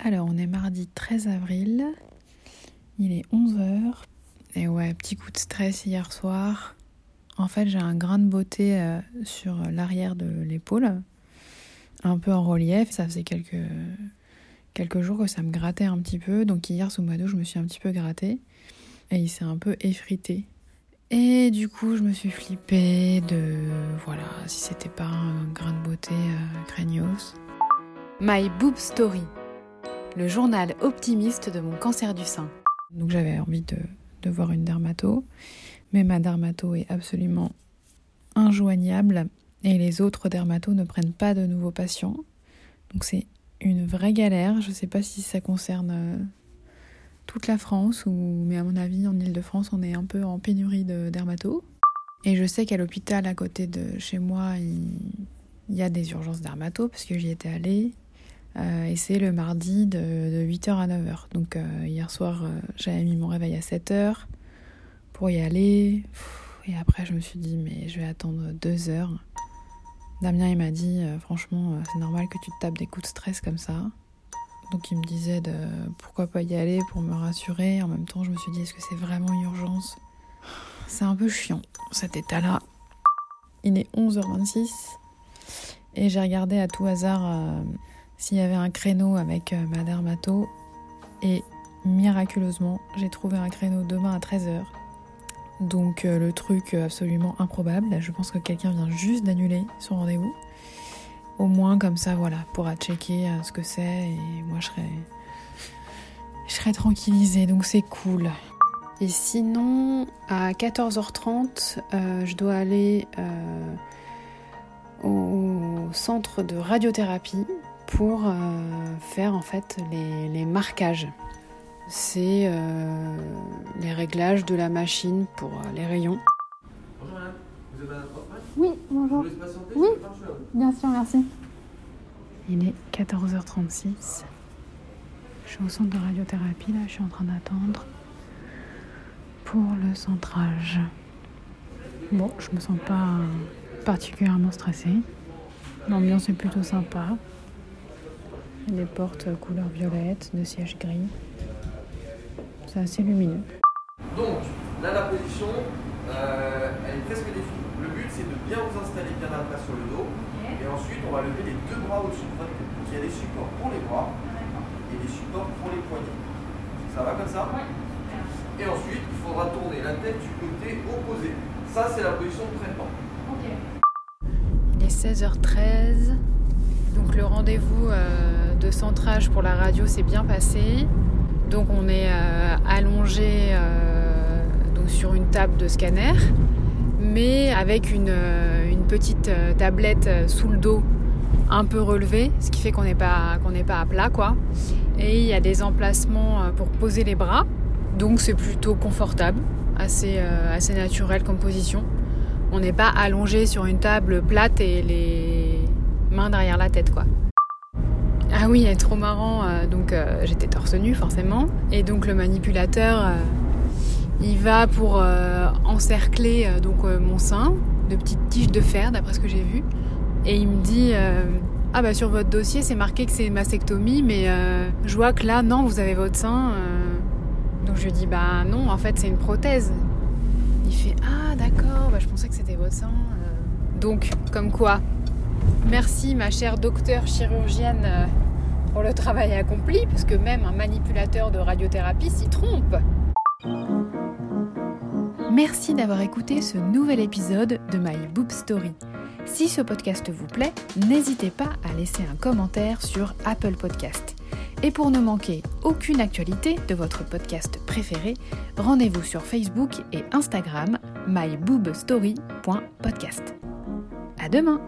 Alors, on est mardi 13 avril. Il est 11h. Et ouais, petit coup de stress hier soir. En fait, j'ai un grain de beauté euh, sur l'arrière de l'épaule. Un peu en relief. Ça faisait quelques, quelques jours que ça me grattait un petit peu. Donc hier, sous ma douche, je me suis un petit peu grattée. Et il s'est un peu effrité. Et du coup, je me suis flippée de... Voilà, si c'était pas un grain de beauté euh. My Boob Story le journal optimiste de mon cancer du sein. Donc j'avais envie de, voir une dermato, mais ma dermato est absolument injoignable et les autres dermatos ne prennent pas de nouveaux patients. Donc c'est une vraie galère. Je ne sais pas si ça concerne euh, toute la France, ou, mais à mon avis en Ile-de-France on est un peu en pénurie de dermatos. Et je sais qu'à l'hôpital à côté de chez moi, il, y a des urgences dermato parce que j'y étais allée. Euh, et c'est le mardi de, 8h à 9h. Donc euh, hier soir, euh, j'avais mis mon réveil à 7h pour y aller. Et après, je me suis dit, mais je vais attendre 2 heures. Damien, il m'a dit, franchement, c'est normal que tu te tapes des coups de stress comme ça. Donc il me disait de pourquoi pas y aller pour me rassurer. En même temps, je me suis dit, est-ce que c'est vraiment une urgence? C'est un peu chiant, cet état-là. Il est 11h26 et j'ai regardé à tout hasard s'il y avait un créneau avec euh, ma dermato. Et miraculeusement, j'ai trouvé un créneau demain à 13h. Donc euh, le truc absolument improbable. Je pense que quelqu'un vient juste d'annuler son rendez-vous. Au moins comme ça, voilà, pourra checker euh, ce que c'est et moi je serai, je tranquillisée. Donc c'est cool. Et sinon, à 14h30, je dois aller au centre de radiothérapie pour euh, faire en fait les, marquages. C'est euh, les réglages de la machine pour euh, les rayons. Bonjour madame, vous avez un Oui, bonjour. Vous voulez se Oui, bien sûr, merci. Il est 14h36. Je suis au centre de radiothérapie, là, je suis en train d'attendre pour le centrage. Bon, je me sens pas particulièrement stressée. L'ambiance est plutôt sympa. Les portes couleur violette, de siège gris. C'est assez lumineux. Donc, là, la position, euh, elle est presque définie. Le but, c'est de bien vous installer bien à plat sur le dos. Et ensuite, on va lever les deux bras au-dessus de votre tête. Donc, il y a des supports pour les bras et des supports pour les poignets. Ça va comme ça Et ensuite, il faudra tourner la tête du côté opposé. Ça, c'est la position de traitement. Il est 16h13. Donc le rendez-vous euh, de centrage pour la radio s'est bien passé. Donc on est euh, allongé euh, donc sur une table de scanner, mais avec une, petite tablette sous le dos un peu relevée, ce qui fait qu'on n'est pas, pas à plat quoi. Et il y a des emplacements pour poser les bras, donc c'est plutôt confortable, assez, assez naturel comme position. On n'est pas allongé sur une table plate et les main derrière la tête quoi. Ah oui, est trop marrant. Euh, donc euh, j'étais torse nu forcément. Et donc le manipulateur, euh, il va pour encercler donc mon sein de petites tiges de fer d'après ce que j'ai vu. Et il me dit ah bah sur votre dossier c'est marqué que c'est mastectomie, mais je vois que là non vous avez votre sein. Donc je dis bah non en fait c'est une prothèse. Il fait ah d'accord bah, je pensais que c'était votre sein. Donc comme quoi Merci ma chère docteure chirurgienne pour le travail accompli, parce que même un manipulateur de radiothérapie s'y trompe. Merci d'avoir écouté ce nouvel épisode de My Boob Story. Si ce podcast vous plaît, n'hésitez pas à laisser un commentaire sur Apple Podcast. Et pour ne manquer aucune actualité de votre podcast préféré, rendez-vous sur Facebook et Instagram myboobstory.podcast. À demain!